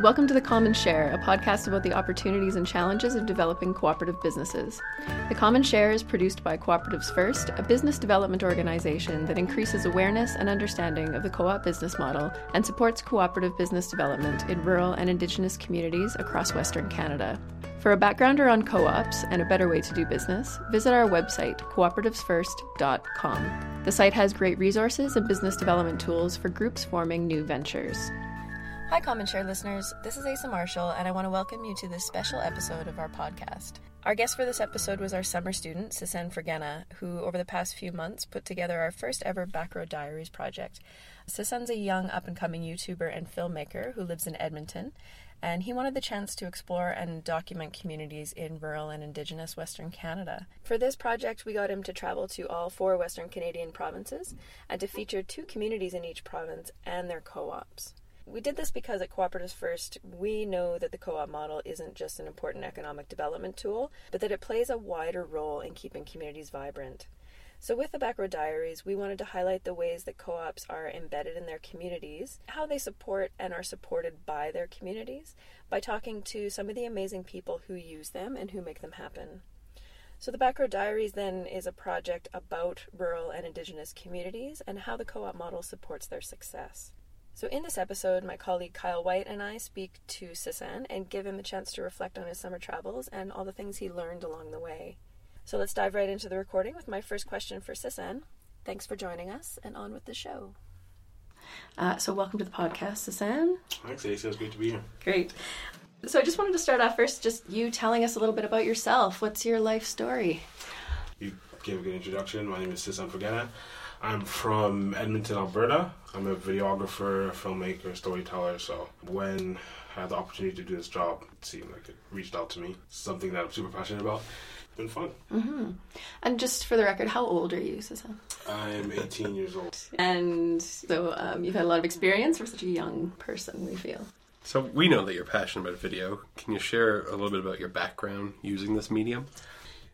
Welcome to The Common Share, a podcast about the opportunities and challenges of developing cooperative businesses. The Common Share is produced by Cooperatives First, a business development organization that increases awareness and understanding of the co op business model and supports cooperative business development in rural and Indigenous communities across Western Canada. For a backgrounder on co ops and a better way to do business, visit our website, cooperativesfirst.com. The site has great resources and business development tools for groups forming new ventures. Hi, Common Share listeners. This is Aasa Marshall, and I want to welcome you to this special episode of our podcast. Our guest for this episode was our summer student, Sisan Fregene, who over the past few months put together our first ever Backroad Diaries project. Sisan's a young up and coming YouTuber and filmmaker who lives in Edmonton, and he wanted the chance to explore and document communities in rural and Indigenous Western Canada. For this project, we got him to travel to all four Western Canadian provinces and to feature two communities in each province and their co ops. We did this because at Cooperatives First, we know that the co op model isn't just an important economic development tool, but that it plays a wider role in keeping communities vibrant. So, with the Backroad Diaries, we wanted to highlight the ways that co ops are embedded in their communities, how they support and are supported by their communities, by talking to some of the amazing people who use them and who make them happen. So, the Backroad Diaries then is a project about rural and Indigenous communities and how the co op model supports their success. So, in this episode, my colleague Kyle White and I speak to Sisan and give him a chance to reflect on his summer travels and all the things he learned along the way. So, let's dive right into the recording with my first question for Sisan. Thanks for joining us, and on with the show. Uh, so, welcome to the podcast, Sisan. Thanks, Aasa. It's great to be here. Great. So, I just wanted to start off first, just you telling us a little bit about yourself. What's your life story? You gave a good introduction. My name is Sisan Fregene. I'm from Edmonton, Alberta. I'm a videographer, filmmaker, storyteller. So when I had the opportunity to do this job, it seemed like it reached out to me. something that I'm super passionate about. It's been fun. Mm-hmm. And just for the record, how old are you, Sisan? I'm 18 years old. And so um, you've had a lot of experience for such a young person, we feel. So we know that you're passionate about video. Can you share a little bit about your background using this medium?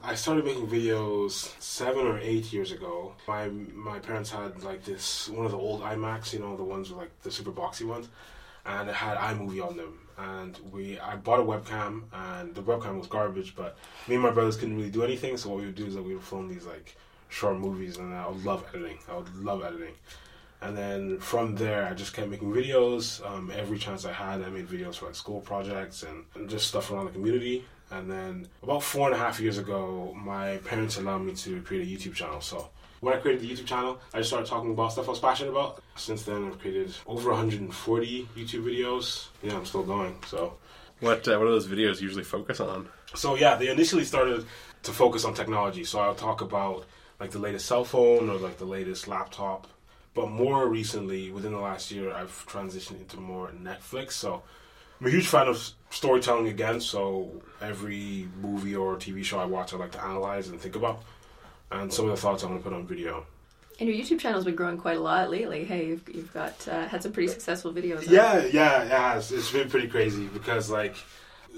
I started making videos seven or eight years ago. My my parents had like this one of the old iMacs, you know, the ones with like the super boxy ones, and it had iMovie on them. And we I bought a webcam, and the webcam was garbage. But me and my brothers couldn't really do anything, so what we would do is that we would film these like short movies, and I would love editing. I would love editing. And then from there, I just kept making videos. Um, every chance I had, I made videos for like school projects and, and just stuff around the community. And then about four and a half years ago, my parents allowed me to create a YouTube channel. So when I created the YouTube channel, I just started talking about stuff I was passionate about. Since then, I've created over 140 YouTube videos. Yeah, I'm still going. So, what uh, what do those videos usually focus on? So yeah, they initially started to focus on technology. So I'll talk about like the latest cell phone or like the latest laptop. But more recently, within the last year, I've transitioned into more Netflix. So I'm a huge fan of storytelling again, so every movie or TV show I watch, I like to analyze and think about. And some of the thoughts I'm going to put on video. And your YouTube channel's been growing quite a lot lately. Hey, you've, you've got uh, had some pretty successful videos. Yeah, yeah, yeah. has. It's been pretty crazy because like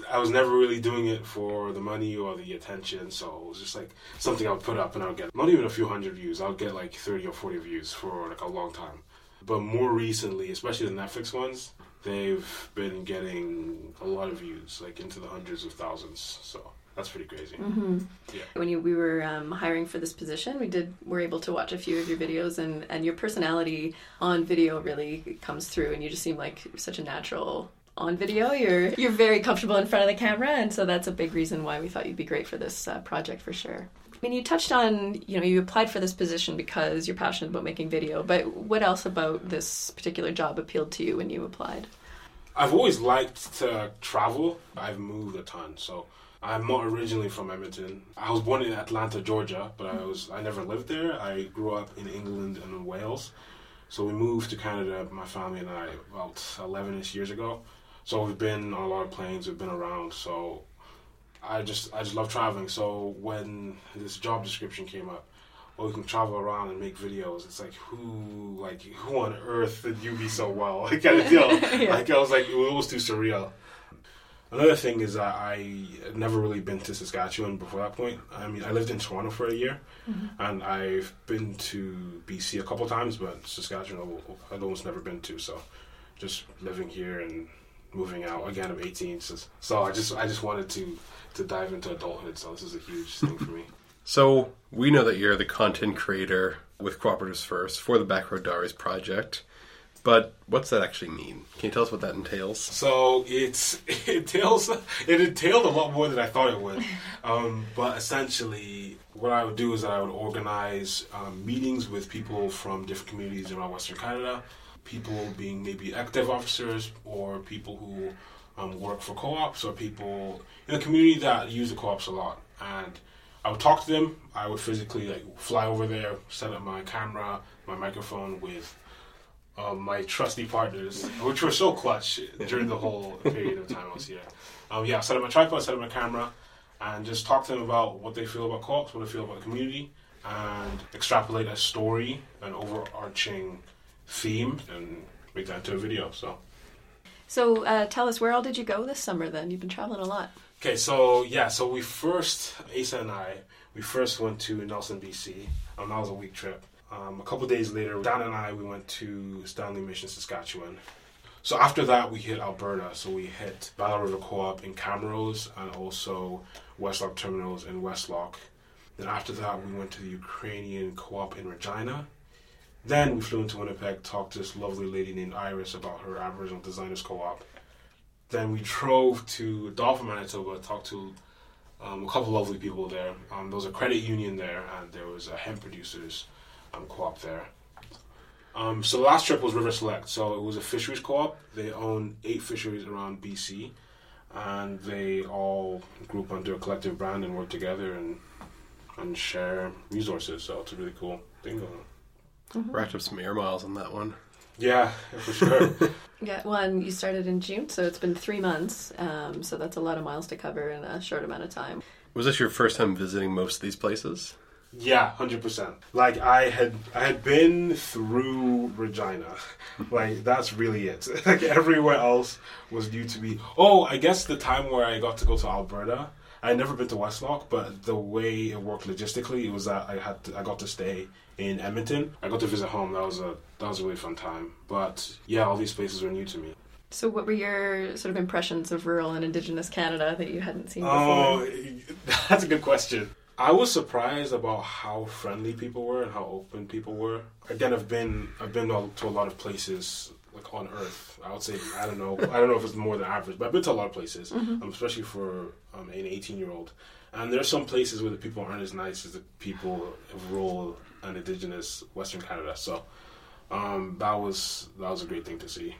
I was never really doing it for the money or the attention, so it was just like something I would put up and I would get not even a few hundred views. I would get like thirty or forty views for like a long time. But more recently, especially the Netflix ones, they've been getting a lot of views, like into the hundreds of thousands. So that's pretty crazy. Mm-hmm. Yeah. When you, we were um, hiring for this position, we did were able to watch a few of your videos, and and your personality on video really comes through, and you just seem like such a natural on video. You're you're very comfortable in front of the camera, and so that's a big reason why we thought you'd be great for this uh, project for sure. I mean, you touched on, you know, you applied for this position because you're passionate about making video, but what else about this particular job appealed to you when you applied? I've always liked to travel. I've moved a ton, so I'm not originally from Edmonton. I was born in Atlanta, Georgia, but I was I never lived there. I grew up in England and in Wales. So we moved to Canada, my family and I, about 11ish years ago. So we've been on a lot of planes. We've been around. So I just I just love traveling. So when this job description came up, well, we can travel around and make videos. It's like who like who on earth did you be so well? Like kind of deal. yeah. Like I was like it was too surreal. Another thing is that I never really been to Saskatchewan before that point. I mean, I lived in Toronto for a year, mm-hmm. and I've been to BC a couple times, but Saskatchewan I'd almost never been to. So, just living here and moving out. Again, I'm 18, so, so I just I just wanted to to dive into adulthood. So this is a huge thing for me. So we know that you're the content creator with Cooperatives First for the Backroad Diaries project. But what's that actually mean? Can you tell us what that entails? So it's it entails it entailed a lot more than I thought it would. Um, but essentially, what I would do is that I would organize um, meetings with people from different communities around Western Canada. People being maybe active officers or people who um, work for co-ops or people in the community that use the co-ops a lot. And I would talk to them. I would physically like fly over there, set up my camera, my microphone with um, my trusty partners, which were so clutch during the whole period of time I was here. Um, yeah, set up my tripod, set up my camera, and just talk to them about what they feel about co-ops, what they feel about the community, and extrapolate a story, an overarching theme, and make that into a video. So. So uh, tell us, where all did you go this summer? Then you've been traveling a lot. Okay, so yeah, so we first Aasa and I, we first went to Nelson, BC. Um, that was a week trip. Um, a couple days later, Dan and I we went to Stanley Mission, Saskatchewan. So after that, we hit Alberta. So we hit Battle River Co-op in Camrose and also Westlock Terminals in Westlock. Then after that, we went to the Ukrainian Co-op in Regina. Then we flew into Winnipeg, talked to this lovely lady named Iris about her Aboriginal Designers Co-op. Then we drove to Dauphin, Manitoba, talked to um, a couple lovely people there. Um, there was a credit union there, and there was a hemp producers um, co-op there. Um, so the last trip was River Select. So it was a fisheries co-op. They own eight fisheries around BC, and they all group under a collective brand and work together and and share resources. So it's a really cool thing going on. Mm-hmm. Racked up some air miles on that one. Yeah, for sure. yeah, well, and you started in June, so it's been three months. Um, so that's a lot of miles to cover in a short amount of time. Was this your first time visiting most of these places? Yeah, hundred percent. Like I had, I had been through Regina. like that's really it. like everywhere else was due to be. Oh, I guess the time where I got to go to Alberta. I had never been to Westlock, but the way it worked logistically, it was that I had to, I got to stay in Edmonton. I got to visit home. That was a that was a really fun time. But yeah, all these places were new to me. So, what were your sort of impressions of rural and Indigenous Canada that you hadn't seen before? Oh, that's a good question. I was surprised about how friendly people were and how open people were. Again, I've been I've been to a lot of places like on Earth. I would say I don't know I don't know if it's more than average, but I've been to a lot of places, mm-hmm. um, especially for um, an 18 year old. And there are some places where the people aren't as nice as the people of rural and Indigenous Western Canada. So um, that was that was a great thing to see.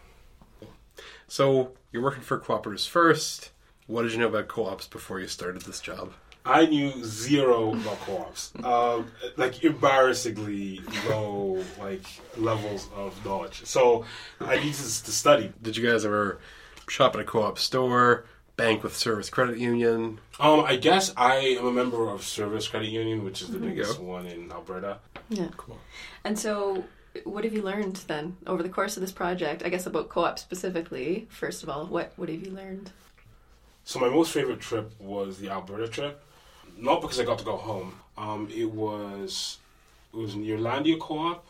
So you're working for cooperatives first. What did you know about co-ops before you started this job? I knew zero about co-ops. Um, like embarrassingly low like levels of knowledge. So I needed to study. Did you guys ever shop at a co-op store? Bank with Servus Credit Union? Um, I guess I am a member of Servus Credit Union, which is the biggest one in Alberta. Yeah, cool. And so, what have you learned then over the course of this project? I guess about co-op specifically. First of all, what what have you learned? So my most favorite trip was the Alberta trip not because I got to go home. Um, it was it was Neerlandia Co-op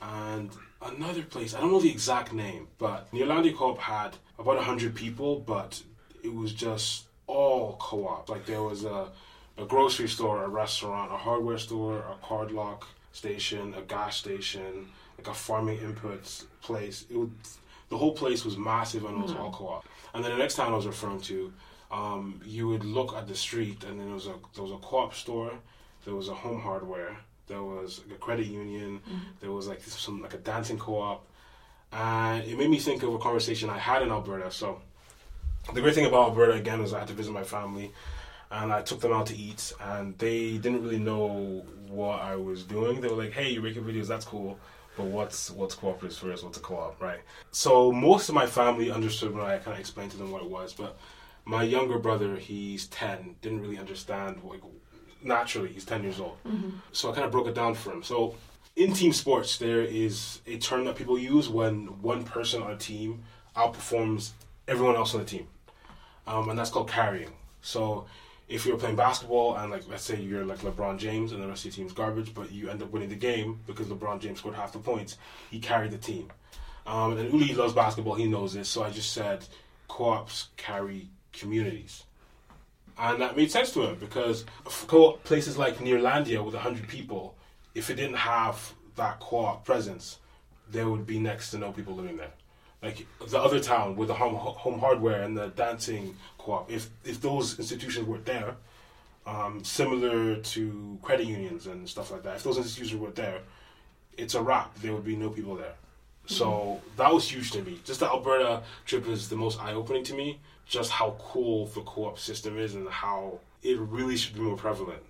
and another place. I don't know the exact name, but Neerlandia Co-op had about hundred people, but it was just all co-op. Like there was a a grocery store, a restaurant, a hardware store, a card lock station, a gas station, like a farming inputs place. It would, the whole place was massive and it was mm-hmm. all co-op. And then the next town I was referring to um, you would look at the street, and then there was a there was a co-op store, there was a home hardware, there was a credit union, mm-hmm. there was like some like a dancing co-op, and it made me think of a conversation I had in Alberta. So the great thing about Alberta again is I had to visit my family, and I took them out to eat, and they didn't really know what I was doing. They were like, "Hey, you're making videos. That's cool." But what's what's cooperatives first? What's a co-op, right? So most of my family understood when I kind of explained to them what it was, but my younger brother, he's 10, didn't really understand. Like, naturally, he's 10 years old. Mm-hmm. So I kind of broke it down for him. So in team sports, there is a term that people use when one person on a team outperforms everyone else on the team. Um, and that's called carrying. So if you're playing basketball and like let's say you're like LeBron James and the rest of your team's garbage, but you end up winning the game because LeBron James scored half the points, he carried the team. Um, and Uli loves basketball, he knows this. So I just said co-ops carry communities. And that made sense to him because co- places like Neerlandia with 100 people, if it didn't have that co-op presence, there would be next to no people living there. Like the other town with the home, home hardware and the dancing co-op, if if those institutions weren't there, um, similar to credit unions and stuff like that, if those institutions weren't there, it's a wrap. There would be no people there. So that was huge to me. Just the Alberta trip is the most eye opening to me. Just how cool the co op system is and how it really should be more prevalent.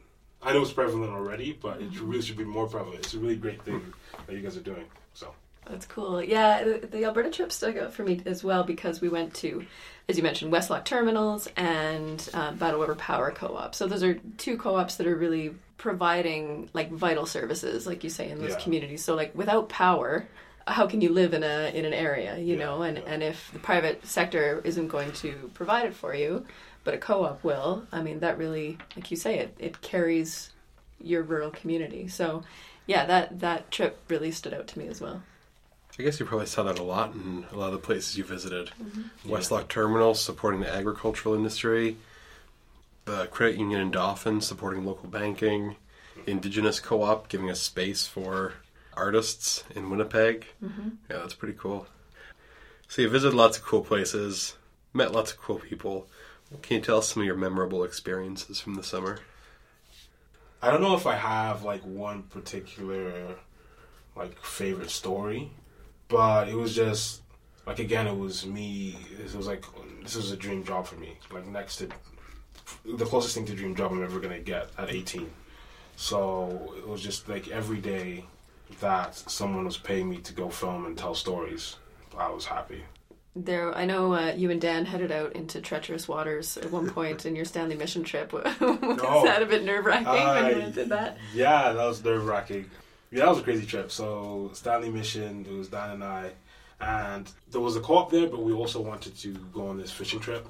I know it's prevalent already, but it really should be more prevalent. It's a really great thing that you guys are doing. So That's cool. Yeah, the, the Alberta trip stuck out for me as well because we went to, as you mentioned, Westlock Terminals and uh, Battle River Power Co-op. So those are two co-ops that are really providing like vital services, like you say, in those Yeah. communities. So like without power, how can you live in a in an area, you Yeah, know? And yeah. and if the private sector isn't going to provide it for you, but a co-op will, I mean, that really, like you say, it it carries your rural community. So. Yeah, that, that trip really stood out to me as well. I guess you probably saw that a lot in a lot of the places you visited. Mm-hmm. Westlock Terminal supporting the agricultural industry, the credit union in Dauphin supporting local banking, Indigenous Co-op giving us space for artists in Winnipeg. Mm-hmm. Yeah, that's pretty cool. So you visited lots of cool places, met lots of cool people. Can you tell us some of your memorable experiences from the summer? I don't know if I have like one particular like favorite story, but it was just like again it was me. It was like this was a dream job for me. Like next to the closest thing to dream job I'm ever gonna get at 18. So it was just like every day that someone was paying me to go film and tell stories, I was happy. There, I know uh, you and Dan headed out into treacherous waters at one point in your Stanley Mission trip. was that a bit nerve wracking when you Uh, did that? Yeah, that was nerve wracking. Yeah, that was a crazy trip. So Stanley Mission, it was Dan and I, and there was a co-op there, but we also wanted to go on this fishing trip.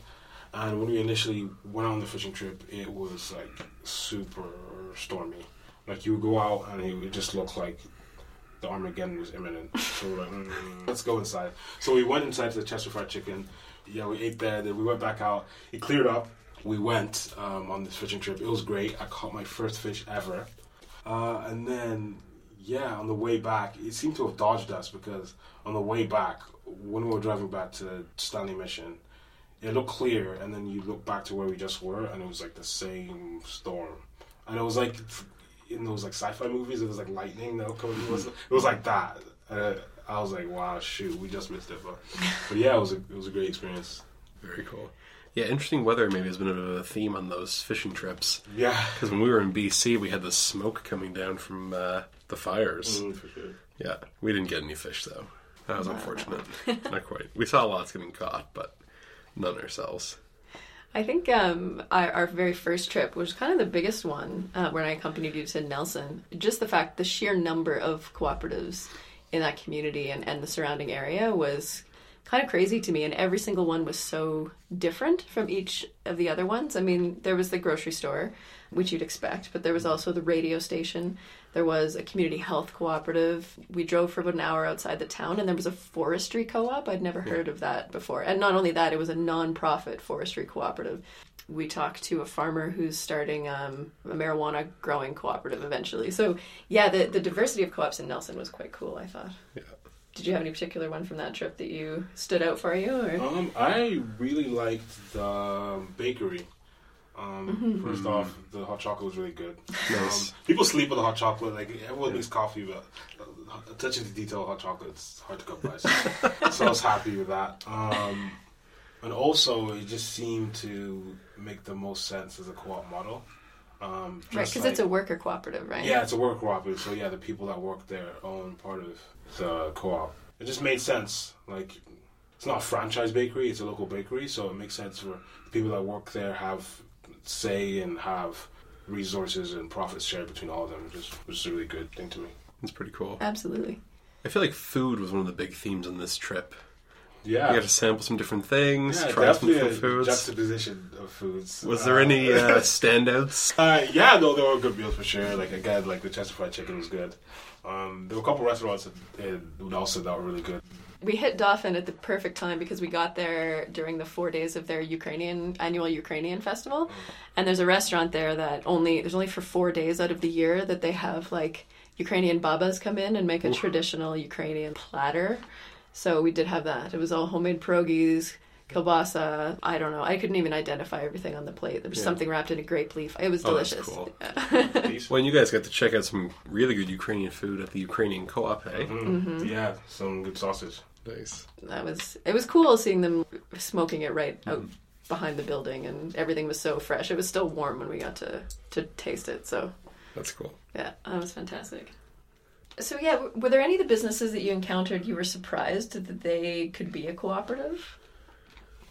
And when we initially went on the fishing trip, it was like super stormy. Like you would go out and it would just look like the Armageddon was imminent. So we're like, mm, let's go inside. So we went inside to the Chester Fried Chicken. Yeah, we ate there. Then we went back out. It cleared up. We went um, on this fishing trip. It was great. I caught my first fish ever. Uh, and then, yeah, on the way back, it seemed to have dodged us because on the way back, when we were driving back to Stanley Mission, it looked clear, and then you look back to where we just were, and it was like the same storm. And it was like in those like sci-fi movies, it was like lightning that would come. It was, it was like that. Uh, I was like, wow, shoot, we just missed it. But, but yeah, it was a it was a great experience. Very cool. Yeah, interesting weather maybe has been a a theme on those fishing trips. Yeah, Because when we were in BC, we had the smoke coming down from uh, the fires. Mm, for sure. Yeah, we didn't get any fish though. That was unfortunate. Not quite. We saw lots getting caught, but none ourselves. I think um, our, our very first trip was kind of the biggest one uh, when I accompanied you to Nelson. Just the fact, the sheer number of cooperatives in that community and, and the surrounding area was kind of crazy to me. And every single one was so different from each of the other ones. I mean, there was the grocery store, which you'd expect, but there was also the radio station. There was a community health cooperative. We drove for about an hour outside the town, and there was a forestry co op. I'd never heard of that before. And not only that, it was a non profit forestry cooperative. We talked to a farmer who's starting um, a marijuana growing cooperative eventually. So, yeah, the, the diversity of co ops in Nelson was quite cool, I thought. Yeah. Did you have any particular one from that trip that you stood out for you? Or? Um, I really liked the bakery. Um, First off, the hot chocolate was really good. Nice. Um, people sleep with the hot chocolate. Like everyone makes coffee, but uh, attention to detail, of hot chocolate, it's hard to come by. So, so I was happy with that. Um, and also, it just seemed to make the most sense as a co-op model. Um, Right, just because it's a worker cooperative, right? yeah, it's a worker cooperative. So yeah, the people that work there own part of the co-op. It just made sense. Like it's not a franchise bakery; it's a local bakery, so it makes sense for the people that work there have say and have resources and profits shared between all of them. Which is, which is a really good thing to me. It's pretty cool. Absolutely. I feel like food was one of the big themes on this trip. Yeah. You got to sample some different things, Yeah, try some definitely different a foods. juxtaposition of foods. Was there Uh, any uh, standouts? Uh, yeah, no, there were good meals for sure. Like again, like the Chester fried chicken was good. Um, there were a couple restaurants that uh, also that were really good. We hit Dauphin at the perfect time because we got there during the four days of their Ukrainian annual Ukrainian festival, and there's a restaurant there that only there's only for four days out of the year that they have like Ukrainian babas come in and make a traditional Ukrainian platter. So we did have that. It was all homemade pierogies, kielbasa. I don't know. I couldn't even identify everything on the plate. There was Yeah. something wrapped in a grape leaf. It was Oh, that's delicious. cool. Yeah. Well, and you guys got to check out some really good Ukrainian food at the Ukrainian Co-op, eh? Mm, Yeah, some good sausage. Nice. that was it was cool seeing them smoking it right out behind the building and everything was so fresh it was still warm when we got to to taste it so That's cool. yeah that was fantastic so yeah were there any of the businesses that you encountered you were surprised that they could be a cooperative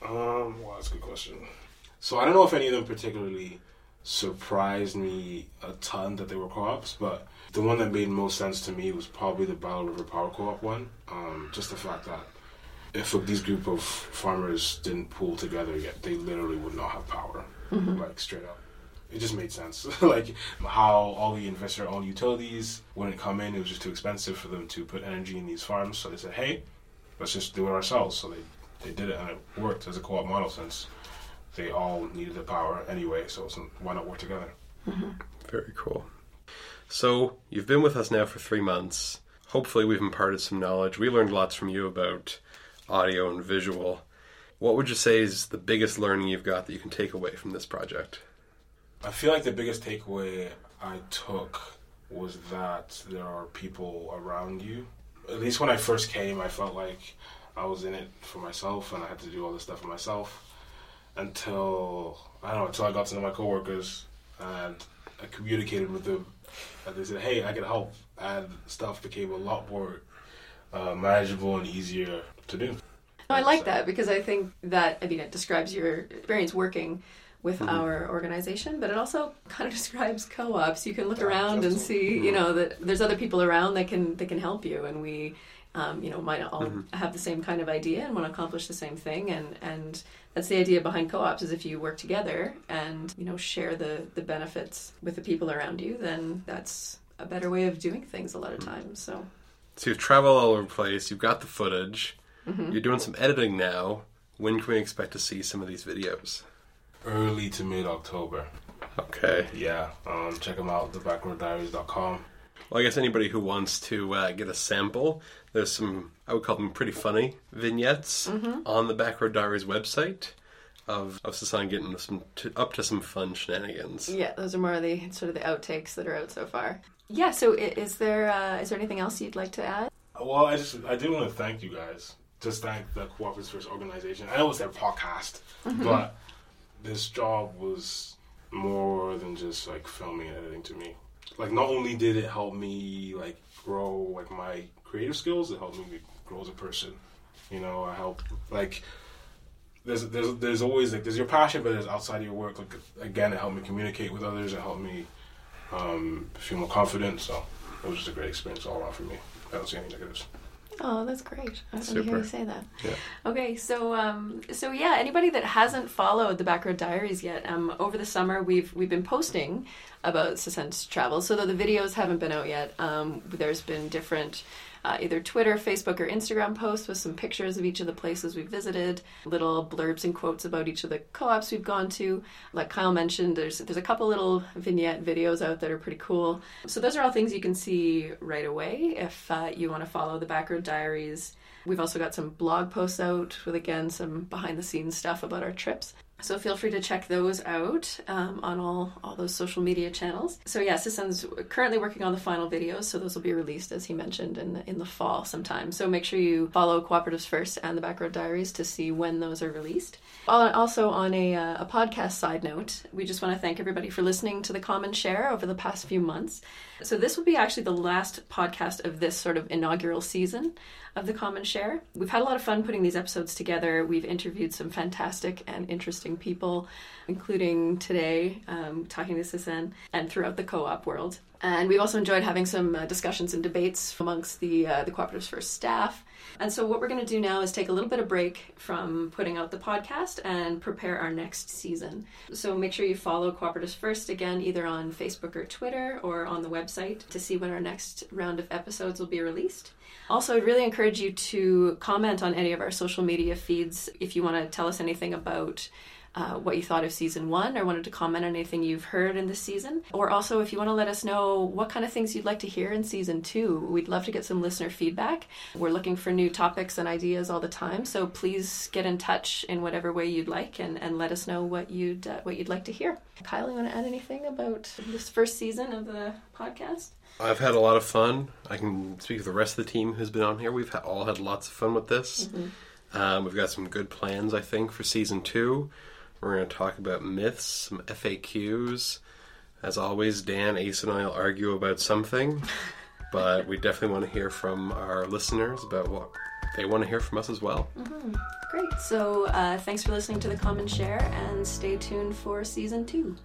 Um, well, that's a good question. So I don't know if any of them particularly surprised me a ton that they were co-ops, but the one that made most sense to me was probably the Battle River Power Co-op one. Um, just the fact that if these group of farmers didn't pool together yet, they literally would not have power, like straight up. It just made sense, like how all the investor owned utilities wouldn't come in; it was just too expensive for them to put energy in these farms. So they said, "Hey, let's just do it ourselves." So they they did it, and it worked as a co-op model since they all needed the power anyway. So why not work together? Mm-hmm. Very cool. So you've been with us now for three months. Hopefully, we've imparted some knowledge. We learned lots from you about audio and visual. What would you say is the biggest learning you've got that you can take away from this project? I feel like the biggest takeaway I took was that there are people around you. At least when I first came, I felt like I was in it for myself and I had to do all this stuff for myself. Until I don't know, until I got to know my coworkers and I communicated with them, and they said, "Hey, I can help," and stuff became a lot more uh, manageable and easier to do. No, I like So- that because I think that I mean it describes your experience working with our organization, but it also kind of describes co-ops. You can look Yeah, around and see, you know, that there's other people around that can that can help you, and we, um, you know, might all have the same kind of idea and want to accomplish the same thing, and and that's the idea behind co-ops is if you work together and you know share the the benefits with the people around you, then that's a better way of doing things a lot of times. So So you've traveled all over the place. You've got the footage. You're doing some editing now. When can we expect to see some of these videos? Early to mid October. Okay. Yeah, um, check them out, thebackroaddiaries.com. Well, I guess anybody who wants to uh, get a sample, there's some, I would call them pretty funny vignettes on the Backroad Diaries website of, of Sisan getting some to, up to some fun shenanigans. Yeah, those are more of the sort of the outtakes that are out so far. Yeah. So, is there uh, is there anything else you'd like to add? Well, I just I do want to thank you guys. Just thank the Cooperative First organization. I know it's their podcast, but this job was more than just like filming and editing to me. Like, not only did it help me like grow like my creative skills, it helped me grow as a person. You know, I help like there's there's there's always like there's your passion, but there's outside of your work. Like again, it helped me communicate with others. It helped me um, feel more confident. So it was just a great experience all around for me. I don't see any negatives. Oh, that's great. I didn't hear you say that. Yeah. Okay, so um, so yeah, anybody that hasn't followed the Backroad Diaries yet, um, over the summer we've we've been posting about Sisan's travel. So though the videos haven't been out yet, um, there's been different. Uh, either Twitter, Facebook, or Instagram posts with some pictures of each of the places we've visited, little blurbs and quotes about each of the co-ops we've gone to. Like Kyle mentioned, there's there's a couple little vignette videos out that are pretty cool. So those are all things you can see right away if uh, you want to follow the Backroad Diaries. We've also got some blog posts out with again some behind the scenes stuff about our trips. So feel free to check those out um, on all, all those social media channels. So yeah, Sisan's currently working on the final videos, so those will be released as he mentioned in the, in the fall sometime. So make sure you follow Cooperatives First and the Backroad Diaries to see when those are released. Also on a, uh, a podcast side note, we just want to thank everybody for listening to the Common Share over the past few months. So this will be actually the last podcast of this sort of inaugural season of the Common Share. We've had a lot of fun putting these episodes together. We've interviewed some fantastic and interesting people, including today, um, talking to Sisan, and throughout the co op world. And we've also enjoyed having some uh, discussions and debates amongst the uh, the Cooperatives First staff. And so, what we're going to do now is take a little bit of break from putting out the podcast and prepare our next season. So, make sure you follow Cooperatives First again, either on Facebook or Twitter or on the website to see when our next round of episodes will be released. Also, I'd really encourage you to comment on any of our social media feeds if you want to tell us anything about uh, what you thought of season one or wanted to comment on anything you've heard in this season. Or also, if you want to let us know what kind of things you'd like to hear in season two, we'd love to get some listener feedback. We're looking for new topics and ideas all the time, so please get in touch in whatever way you'd like and, and let us know what you'd uh, what you'd like to hear. Kyle, you want to add anything about this first season of the podcast? I've had a lot of fun. I can speak for the rest of the team who's been on here. We've all had lots of fun with this. Mm-hmm. Um, we've got some good plans, I think, for season two. We're going to talk about myths, some FAQs. As always, Dan, Ace, and I will argue about something, but we definitely want to hear from our listeners about what they want to hear from us as well. Mm-hmm. Great. So, uh, thanks for listening to the Common Share, and stay tuned for season two.